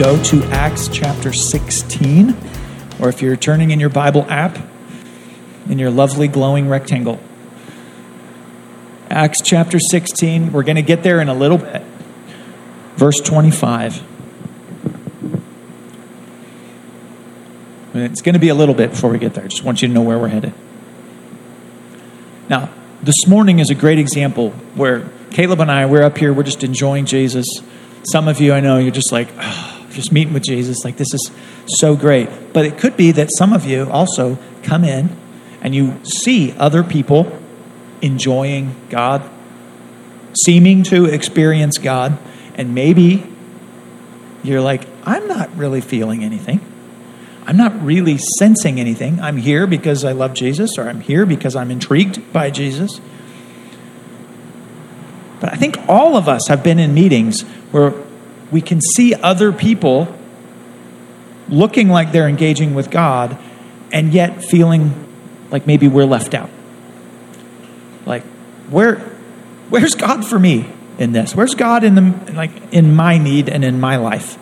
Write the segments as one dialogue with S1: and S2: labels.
S1: Go to Acts chapter 16, or if you're turning in your Bible app, in your lovely glowing rectangle. Acts chapter 16, we're going to get there in a little bit. Verse 25. It's going to be a little bit before we get there. I just want you to know where we're headed. Now, this morning is a great example where Caleb and I, we're up here, we're just enjoying Jesus. Some of you, I know, you're just like, oh, just meeting with Jesus. Like, this is so great. But it could be that some of you also come in and you see other people enjoying God, seeming to experience God, and maybe you're like, I'm not really feeling anything. I'm not really sensing anything. I'm here because I love Jesus, or I'm here because I'm intrigued by Jesus. But I think all of us have been in meetings where we can see other people looking like they're engaging with God and yet feeling like maybe we're left out. Like, where, where's God for me in this? Where's God in the like in my need and in my life?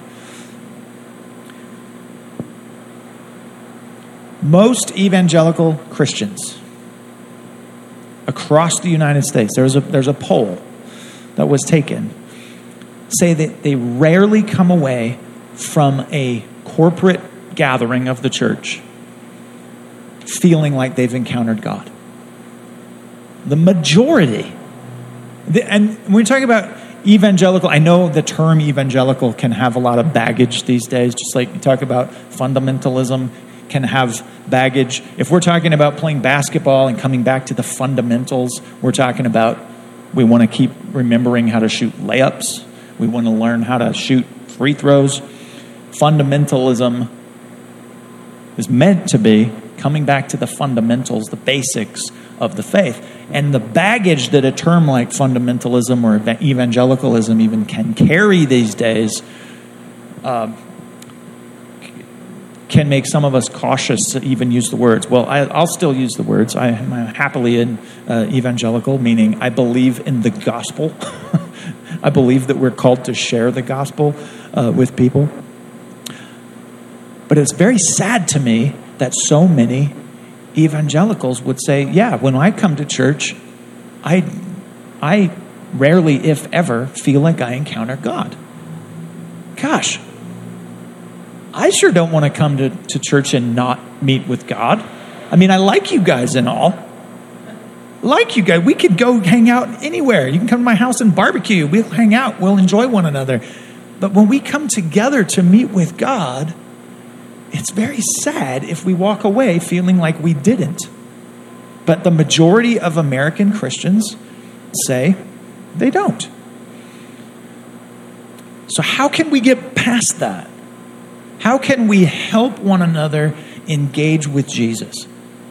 S1: Most evangelical Christians across the United States, there's a, there's a poll that was taken say that they rarely come away from a corporate gathering of the church feeling like they've encountered God. The majority. And when we talk about evangelical, I know the term evangelical can have a lot of baggage these days, just like you talk about fundamentalism can have baggage. If we're talking about playing basketball and coming back to the fundamentals, we're talking about we want to keep remembering how to shoot layups. We want to learn how to shoot free throws. Fundamentalism is meant to be coming back to the fundamentals, the basics of the faith. And the baggage that a term like fundamentalism or evangelicalism even can carry these days uh, can make some of us cautious to even use the words. Well, I, will still use the words. I am happily in uh, evangelical, meaning I believe in the gospel. I believe that we're called to share the gospel uh, with people. But it's very sad to me that so many evangelicals would say, "Yeah, when I come to church, I, I rarely, if ever, feel like I encounter God." Gosh, I sure don't want to come to, to church and not meet with God. I mean, I like you guys and all. Like you guys. We could go hang out anywhere. You can come to my house and barbecue. We'll hang out. We'll enjoy one another. But when we come together to meet with God, it's very sad if we walk away feeling like we didn't. But the majority of American Christians say they don't. So, how can we get past that? How can we help one another engage with Jesus?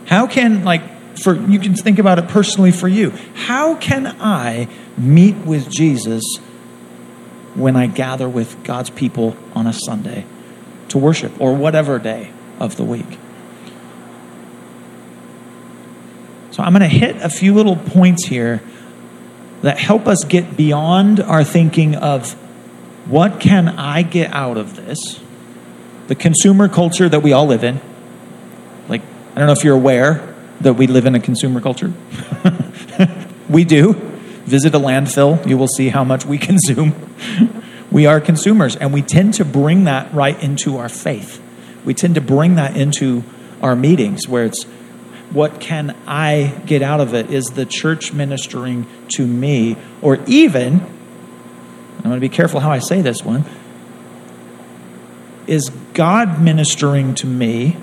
S1: How can, like, for you can think about it personally for you. How can I meet with Jesus when I gather with God's people on a Sunday to worship or whatever day of the week? So I'm going to hit a few little points here that help us get beyond our thinking of what can I get out of this? the consumer culture that we all live in. Like, I don't know if you're aware that we live in a consumer culture. we do. Visit a landfill, you will see how much we consume. we are consumers, and we tend to bring that right into our faith. We tend to bring that into our meetings where it's what can I get out of it? Is the church ministering to me? Or even, I'm going to be careful how I say this one, is God ministering to me?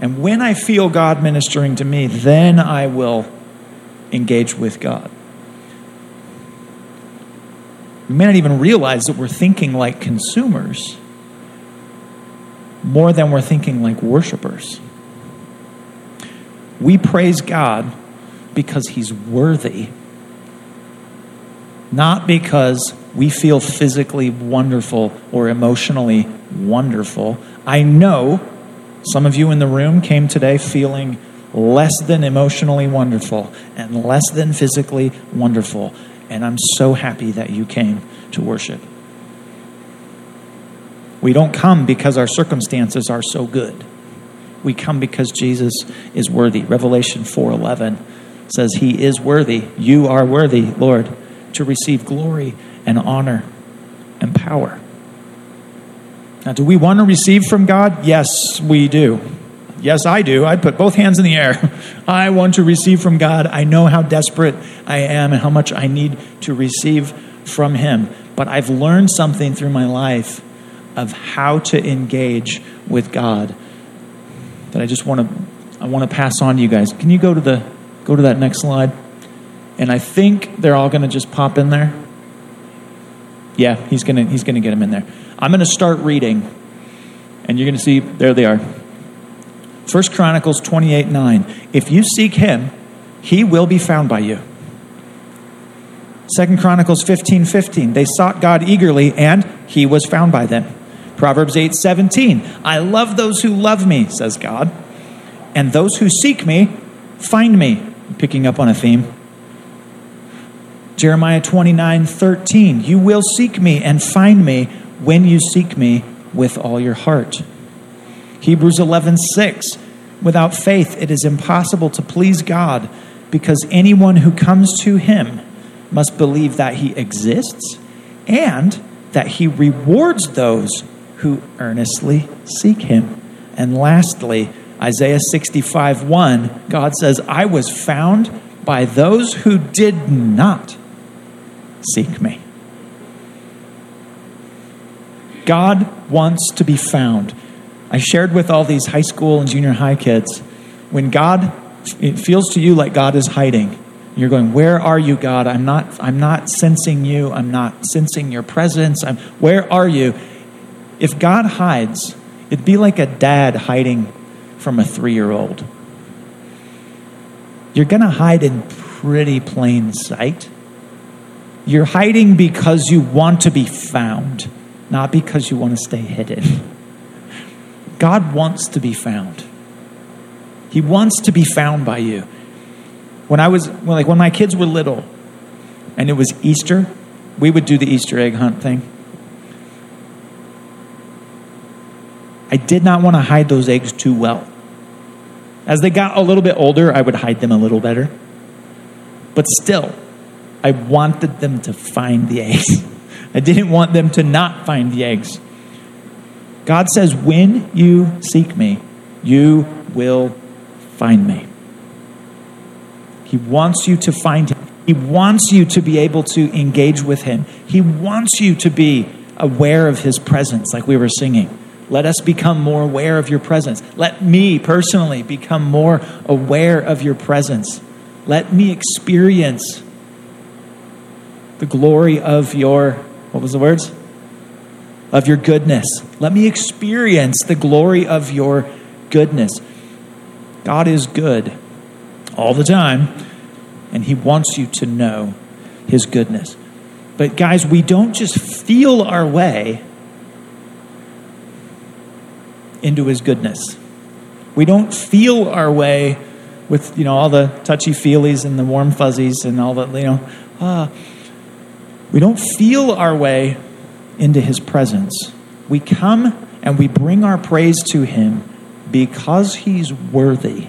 S1: And when I feel God ministering to me, then I will engage with God. We may not even realize that we're thinking like consumers more than we're thinking like worshipers. We praise God because He's worthy, not because we feel physically wonderful or emotionally wonderful. I know some of you in the room came today feeling less than emotionally wonderful and less than physically wonderful. And I'm so happy that you came to worship. We don't come because our circumstances are so good. We come because Jesus is worthy. Revelation 4:11 says he is worthy. You are worthy, Lord, to receive glory and honor and power. Now, do we want to receive from God? Yes, we do. Yes, I do. I put both hands in the air. I want to receive from God. I know how desperate I am and how much I need to receive from Him. But I've learned something through my life of how to engage with God that I just want to I want to pass on to you guys. Can you go to the go to that next slide? And I think they're all going to just pop in there. Yeah, he's going to he's going to get them in there. I'm going to start reading and you're going to see there they are. First Chronicles 28 9. If you seek him, he will be found by you. Second Chronicles 15 15. They sought God eagerly, and he was found by them. Proverbs 8 17. I love those who love me, says God, and those who seek me find me. Picking up on a theme. Jeremiah 29 13. You will seek me and find me when you seek me with all your heart. Hebrews 11:6 Without faith it is impossible to please God because anyone who comes to him must believe that he exists and that he rewards those who earnestly seek him. And lastly, Isaiah 65 1, God says, I was found by those who did not seek me. God wants to be found. I shared with all these high school and junior high kids when God, it feels to you like God is hiding. You're going, where are you, God? I'm not, I'm not sensing you. I'm not sensing your presence. I'm, where are you? If God hides, it'd be like a dad hiding from a three year old. You're going to hide in pretty plain sight. You're hiding because you want to be found, not because you want to stay hidden. God wants to be found. He wants to be found by you. When I was when, like when my kids were little and it was Easter, we would do the Easter egg hunt thing. I did not want to hide those eggs too well. As they got a little bit older, I would hide them a little better. But still, I wanted them to find the eggs. I didn't want them to not find the eggs. God says, When you seek me, you will find me. He wants you to find him. He wants you to be able to engage with him. He wants you to be aware of his presence, like we were singing. Let us become more aware of your presence. Let me personally become more aware of your presence. Let me experience the glory of your, what was the words? of your goodness. Let me experience the glory of your goodness. God is good all the time, and He wants you to know His goodness. But, guys, we don't just feel our way into His goodness. We don't feel our way with, you know, all the touchy feelies and the warm fuzzies and all the, you know, ah. We don't feel our way into his presence. We come and we bring our praise to him because he's worthy.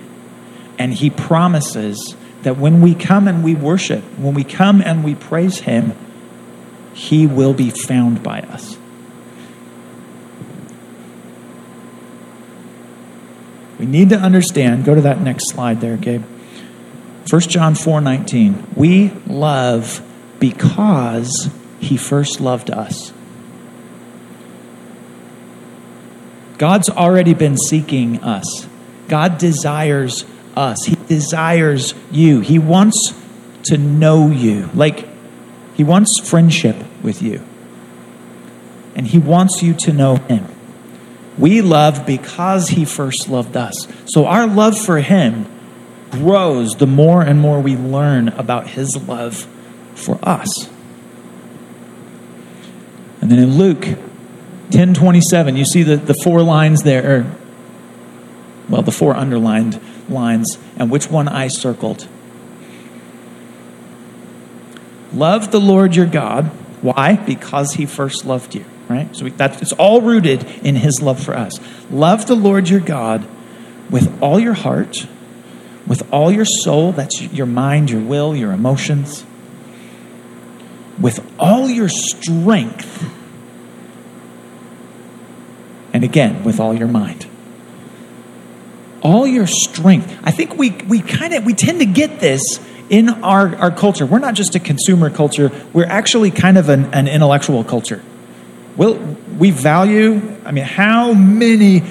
S1: And he promises that when we come and we worship, when we come and we praise him, he will be found by us. We need to understand, go to that next slide there, Gabe. 1 John 4 19. We love because he first loved us. God's already been seeking us. God desires us. He desires you. He wants to know you. Like, He wants friendship with you. And He wants you to know Him. We love because He first loved us. So our love for Him grows the more and more we learn about His love for us. And then in Luke 1027, you see the, the four lines there, or, well, the four underlined lines, and which one I circled. Love the Lord your God. Why? Because he first loved you, right? So we, that, it's all rooted in his love for us. Love the Lord your God with all your heart, with all your soul, that's your mind, your will, your emotions, with all your strength, and again, with all your mind. All your strength. I think we, we kind of we tend to get this in our, our culture. We're not just a consumer culture, we're actually kind of an, an intellectual culture. We'll, we value, I mean, how many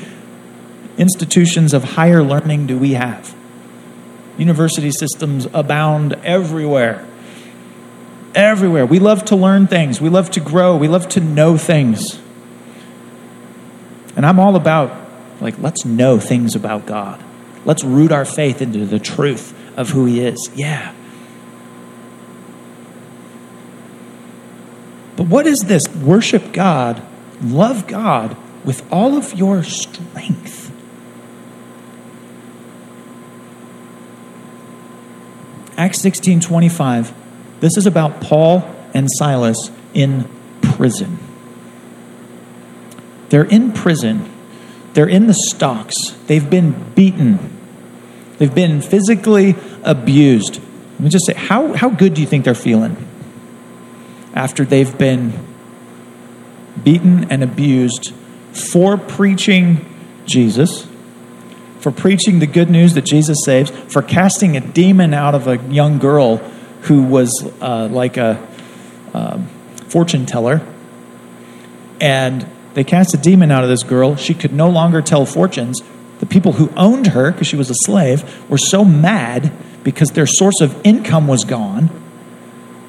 S1: institutions of higher learning do we have? University systems abound everywhere. Everywhere. We love to learn things. We love to grow. We love to know things. And I'm all about, like, let's know things about God. Let's root our faith into the truth of who He is. Yeah. But what is this? Worship God, love God with all of your strength. Acts 16 25. This is about Paul and Silas in prison. They're in prison. They're in the stocks. They've been beaten. They've been physically abused. Let me just say, how, how good do you think they're feeling after they've been beaten and abused for preaching Jesus, for preaching the good news that Jesus saves, for casting a demon out of a young girl who was uh, like a uh, fortune teller. And they cast a demon out of this girl. She could no longer tell fortunes. The people who owned her, because she was a slave, were so mad because their source of income was gone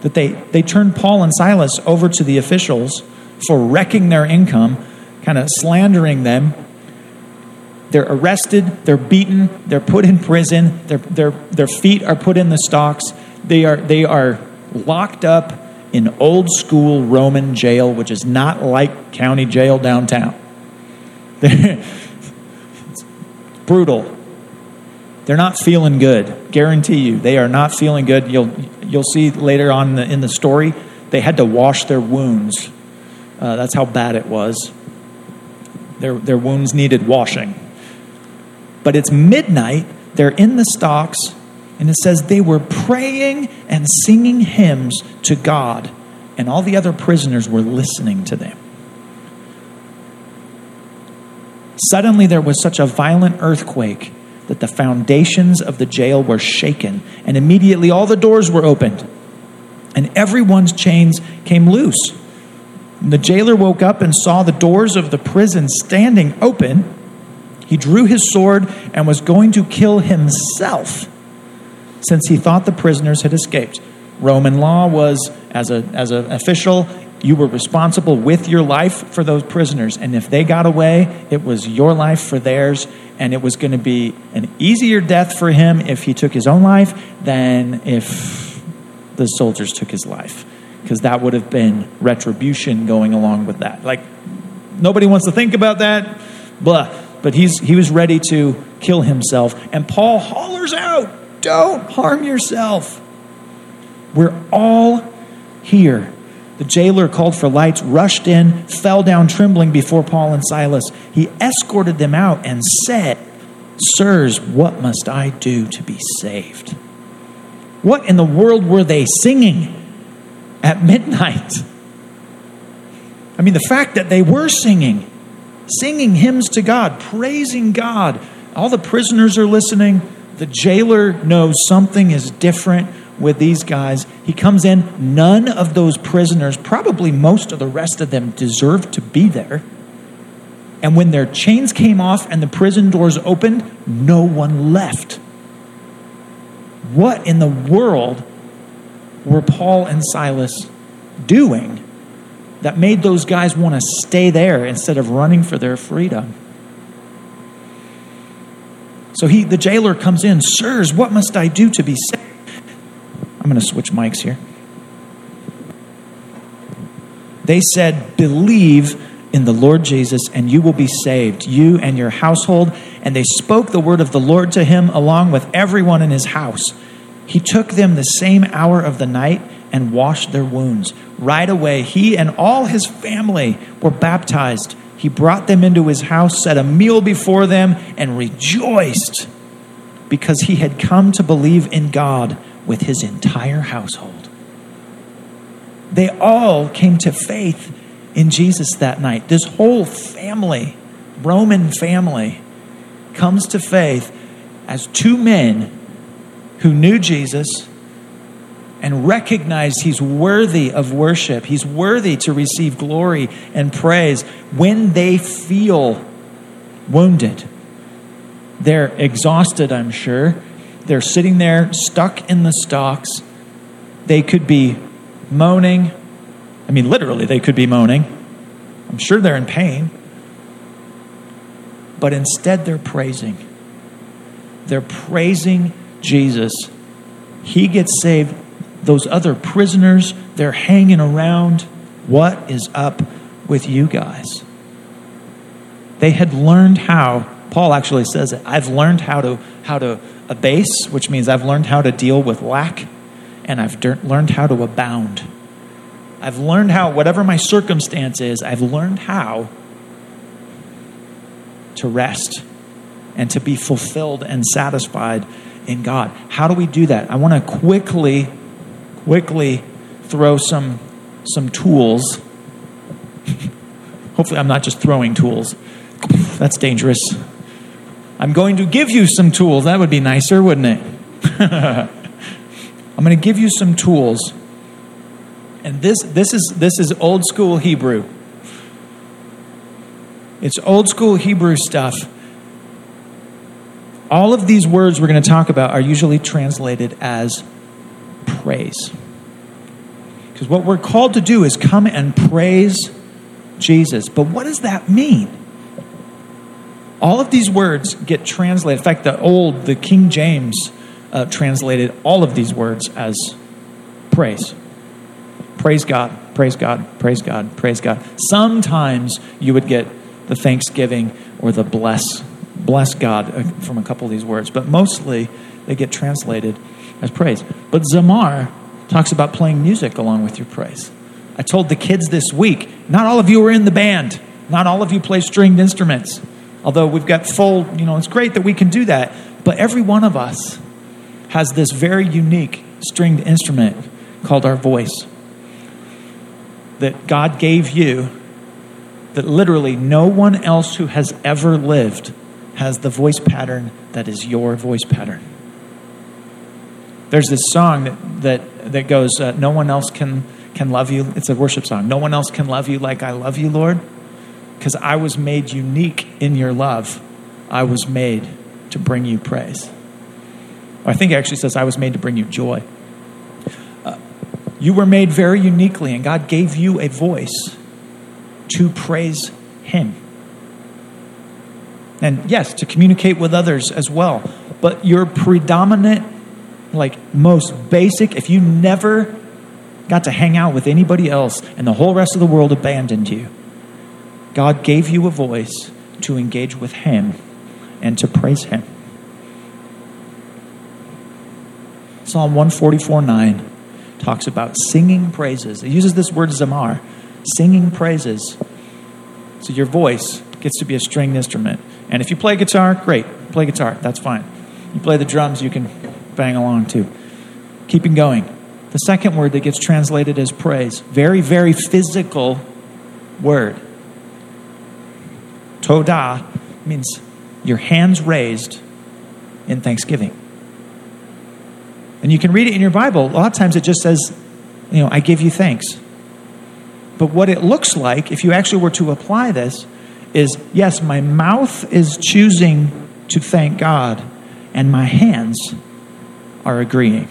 S1: that they, they turned Paul and Silas over to the officials for wrecking their income, kind of slandering them. They're arrested, they're beaten, they're put in prison, their, their, their feet are put in the stocks. They are, they are locked up in old school Roman jail, which is not like county jail downtown. it's brutal. They're not feeling good. Guarantee you, they are not feeling good. You'll you'll see later on in the, in the story, they had to wash their wounds. Uh, that's how bad it was. Their their wounds needed washing. But it's midnight. They're in the stocks and it says they were praying and singing hymns to God, and all the other prisoners were listening to them. Suddenly, there was such a violent earthquake that the foundations of the jail were shaken, and immediately all the doors were opened, and everyone's chains came loose. the jailer woke up and saw the doors of the prison standing open. He drew his sword and was going to kill himself since he thought the prisoners had escaped. Roman law was, as, a, as an official, you were responsible with your life for those prisoners. And if they got away, it was your life for theirs. And it was going to be an easier death for him if he took his own life than if the soldiers took his life. Because that would have been retribution going along with that. Like, nobody wants to think about that. Blah. But he's, he was ready to kill himself. And Paul hollers out don't harm yourself. We're all here. The jailer called for lights, rushed in, fell down trembling before Paul and Silas. He escorted them out and said, Sirs, what must I do to be saved? What in the world were they singing at midnight? I mean, the fact that they were singing, singing hymns to God, praising God. All the prisoners are listening. The jailer knows something is different with these guys. He comes in. None of those prisoners, probably most of the rest of them, deserved to be there. And when their chains came off and the prison doors opened, no one left. What in the world were Paul and Silas doing that made those guys want to stay there instead of running for their freedom? So he, the jailer comes in, Sirs, what must I do to be saved? I'm going to switch mics here. They said, Believe in the Lord Jesus, and you will be saved, you and your household. And they spoke the word of the Lord to him along with everyone in his house. He took them the same hour of the night and washed their wounds. Right away, he and all his family were baptized. He brought them into his house, set a meal before them, and rejoiced because he had come to believe in God with his entire household. They all came to faith in Jesus that night. This whole family, Roman family, comes to faith as two men who knew Jesus and recognized he's worthy of worship. He's worthy to receive glory and praise when they feel wounded. They're exhausted, I'm sure. They're sitting there stuck in the stocks. They could be moaning. I mean, literally, they could be moaning. I'm sure they're in pain. But instead, they're praising. They're praising Jesus. He gets saved those other prisoners, they're hanging around. What is up with you guys? They had learned how, Paul actually says it, I've learned how to how to abase, which means I've learned how to deal with lack, and I've de- learned how to abound. I've learned how, whatever my circumstance is, I've learned how to rest and to be fulfilled and satisfied in God. How do we do that? I want to quickly quickly throw some some tools. Hopefully, I'm not just throwing tools. That's dangerous. I'm going to give you some tools. That would be nicer, wouldn't it? I'm going to give you some tools. And this this is this is old school Hebrew. It's old school Hebrew stuff. All of these words we're going to talk about are usually translated as praise. Because what we're called to do is come and praise Jesus. But what does that mean? All of these words get translated. In fact, the old, the King James uh, translated all of these words as praise. Praise God, praise God, praise God, praise God. Sometimes you would get the thanksgiving or the bless, bless God uh, from a couple of these words, but mostly they get translated as praise. But Zamar talks about playing music along with your praise. I told the kids this week, not all of you are in the band. Not all of you play stringed instruments. Although we've got full, you know, it's great that we can do that. But every one of us has this very unique stringed instrument called our voice that God gave you, that literally no one else who has ever lived has the voice pattern that is your voice pattern. There's this song that, that, that goes, uh, No one else can, can love you. It's a worship song. No one else can love you like I love you, Lord, because I was made unique in your love. I was made to bring you praise. I think it actually says, I was made to bring you joy. Uh, you were made very uniquely, and God gave you a voice to praise Him. And yes, to communicate with others as well. But your predominant like most basic, if you never got to hang out with anybody else and the whole rest of the world abandoned you, God gave you a voice to engage with Him and to praise Him. Psalm 144 9 talks about singing praises. It uses this word zamar, singing praises. So your voice gets to be a stringed instrument. And if you play guitar, great. Play guitar, that's fine. You play the drums, you can bang along to. Keeping going. The second word that gets translated as praise, very, very physical word. Todah means your hands raised in thanksgiving. And you can read it in your Bible. A lot of times it just says, you know, I give you thanks. But what it looks like, if you actually were to apply this, is yes, my mouth is choosing to thank God, and my hands are agreeing.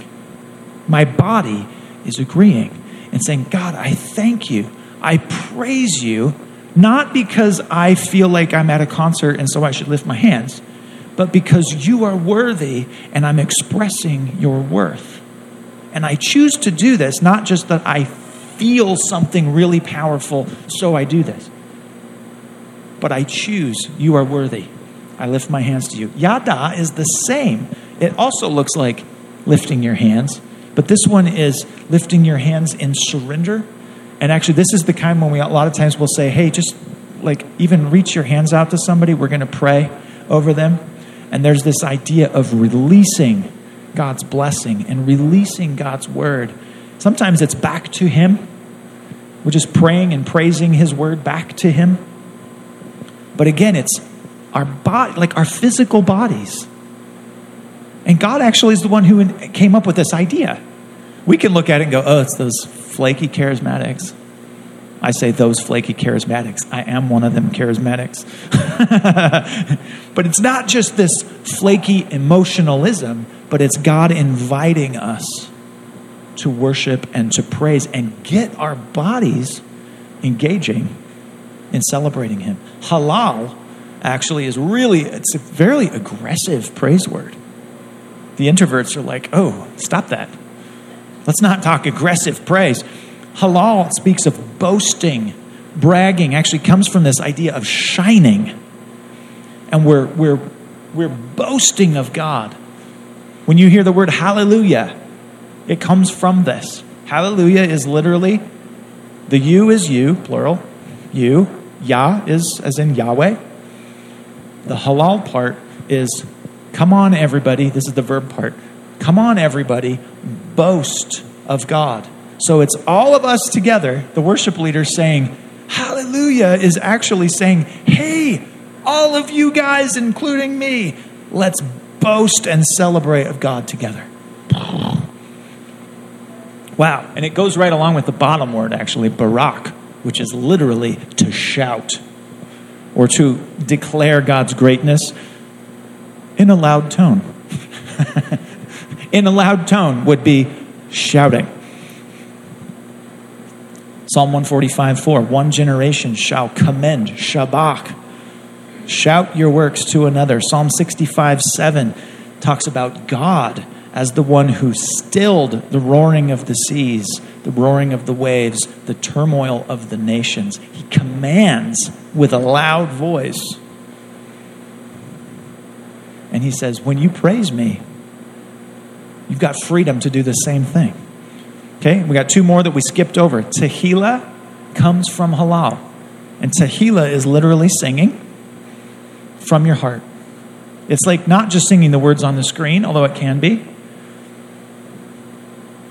S1: My body is agreeing and saying, God, I thank you. I praise you, not because I feel like I'm at a concert and so I should lift my hands, but because you are worthy and I'm expressing your worth. And I choose to do this, not just that I feel something really powerful, so I do this. But I choose, you are worthy. I lift my hands to you. Yada is the same. It also looks like lifting your hands. But this one is lifting your hands in surrender. And actually, this is the kind when we a lot of times we'll say, hey, just like even reach your hands out to somebody. We're going to pray over them. And there's this idea of releasing God's blessing and releasing God's word. Sometimes it's back to Him. We're just praying and praising His word back to Him. But again, it's our body, like our physical bodies. And God actually is the one who came up with this idea. We can look at it and go, oh, it's those flaky charismatics. I say those flaky charismatics. I am one of them charismatics. but it's not just this flaky emotionalism, but it's God inviting us to worship and to praise and get our bodies engaging in celebrating Him. Halal actually is really, it's a very aggressive praise word. The introverts are like, oh, stop that. Let's not talk aggressive praise. Halal speaks of boasting, bragging, actually comes from this idea of shining. And we're, we're, we're boasting of God. When you hear the word hallelujah, it comes from this. Hallelujah is literally the you is you, plural, you. Yah is as in Yahweh. The halal part is come on, everybody. This is the verb part. Come on, everybody. Boast of God. So it's all of us together, the worship leader saying, Hallelujah is actually saying, Hey, all of you guys, including me, let's boast and celebrate of God together. Wow. And it goes right along with the bottom word, actually, barak, which is literally to shout or to declare God's greatness in a loud tone. in a loud tone would be shouting. Psalm 145 4 One generation shall commend, Shabach, shout your works to another. Psalm 65 7 talks about God as the one who stilled the roaring of the seas, the roaring of the waves, the turmoil of the nations. He commands with a loud voice. And he says, When you praise me, you've got freedom to do the same thing. Okay, we got two more that we skipped over. Tehillah comes from halal, and Tehillah is literally singing from your heart. It's like not just singing the words on the screen, although it can be,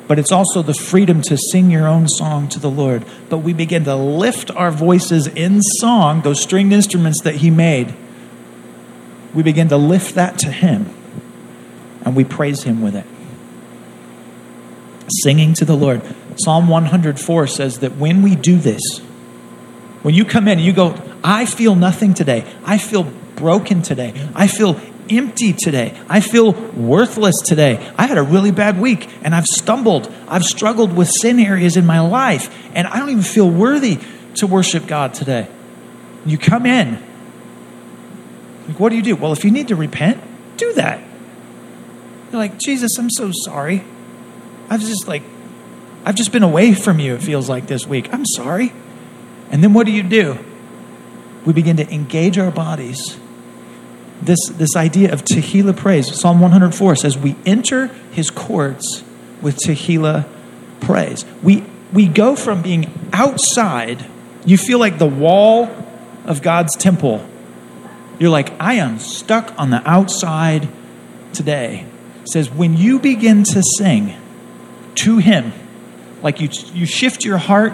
S1: but it's also the freedom to sing your own song to the Lord. But we begin to lift our voices in song, those stringed instruments that He made. We begin to lift that to Him, and we praise Him with it singing to the Lord. Psalm 104 says that when we do this, when you come in, you go, I feel nothing today. I feel broken today. I feel empty today. I feel worthless today. I had a really bad week and I've stumbled. I've struggled with sin areas in my life and I don't even feel worthy to worship God today. You come in. Like, what do you do? Well, if you need to repent, do that. You're like, Jesus, I'm so sorry. I've just like, I've just been away from you, it feels like this week. I'm sorry. And then what do you do? We begin to engage our bodies. This, this idea of Tehillah praise, Psalm 104 says, We enter his courts with Tehillah praise. We, we go from being outside, you feel like the wall of God's temple. You're like, I am stuck on the outside today. It says, when you begin to sing, to Him. Like you, you shift your heart,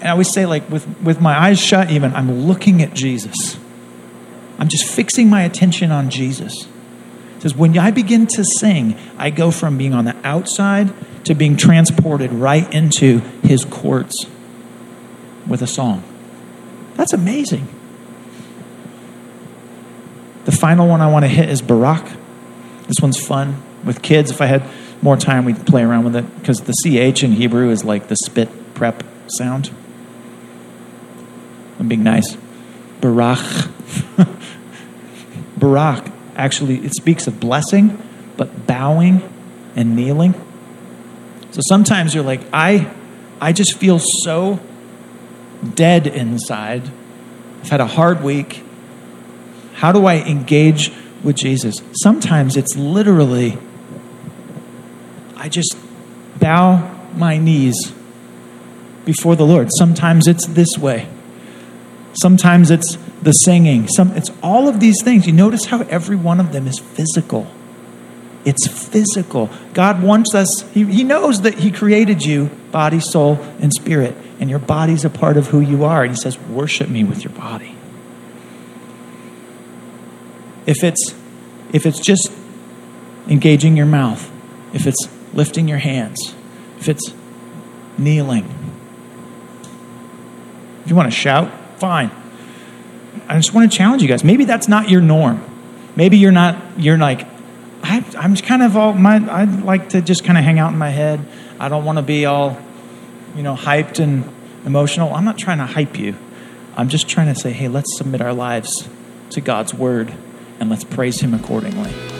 S1: and I always say, like with, with my eyes shut, even, I'm looking at Jesus. I'm just fixing my attention on Jesus. It says, when I begin to sing, I go from being on the outside to being transported right into His courts with a song. That's amazing. The final one I want to hit is Barak. This one's fun with kids. If I had more time, we'd play around with it because the CH in Hebrew is like the spit prep sound. I'm being nice. Barach. Barak actually it speaks of blessing, but bowing and kneeling. So sometimes you're like, I I just feel so dead inside. I've had a hard week. How do I engage with Jesus? Sometimes it's literally I just bow my knees before the Lord. Sometimes it's this way. Sometimes it's the singing. Some, it's all of these things. You notice how every one of them is physical. It's physical. God wants us, he, he knows that He created you, body, soul, and spirit, and your body's a part of who you are. And He says, Worship me with your body. If it's, if it's just engaging your mouth, if it's lifting your hands, if it's kneeling, if you want to shout, fine. I just want to challenge you guys. Maybe that's not your norm. Maybe you're not, you're like, I, am just kind of all, my, I like to just kind of hang out in my head. I don't want to be all, you know, hyped and emotional. I'm not trying to hype you. I'm just trying to say, hey, let's submit our lives to God's word and let's praise Him accordingly.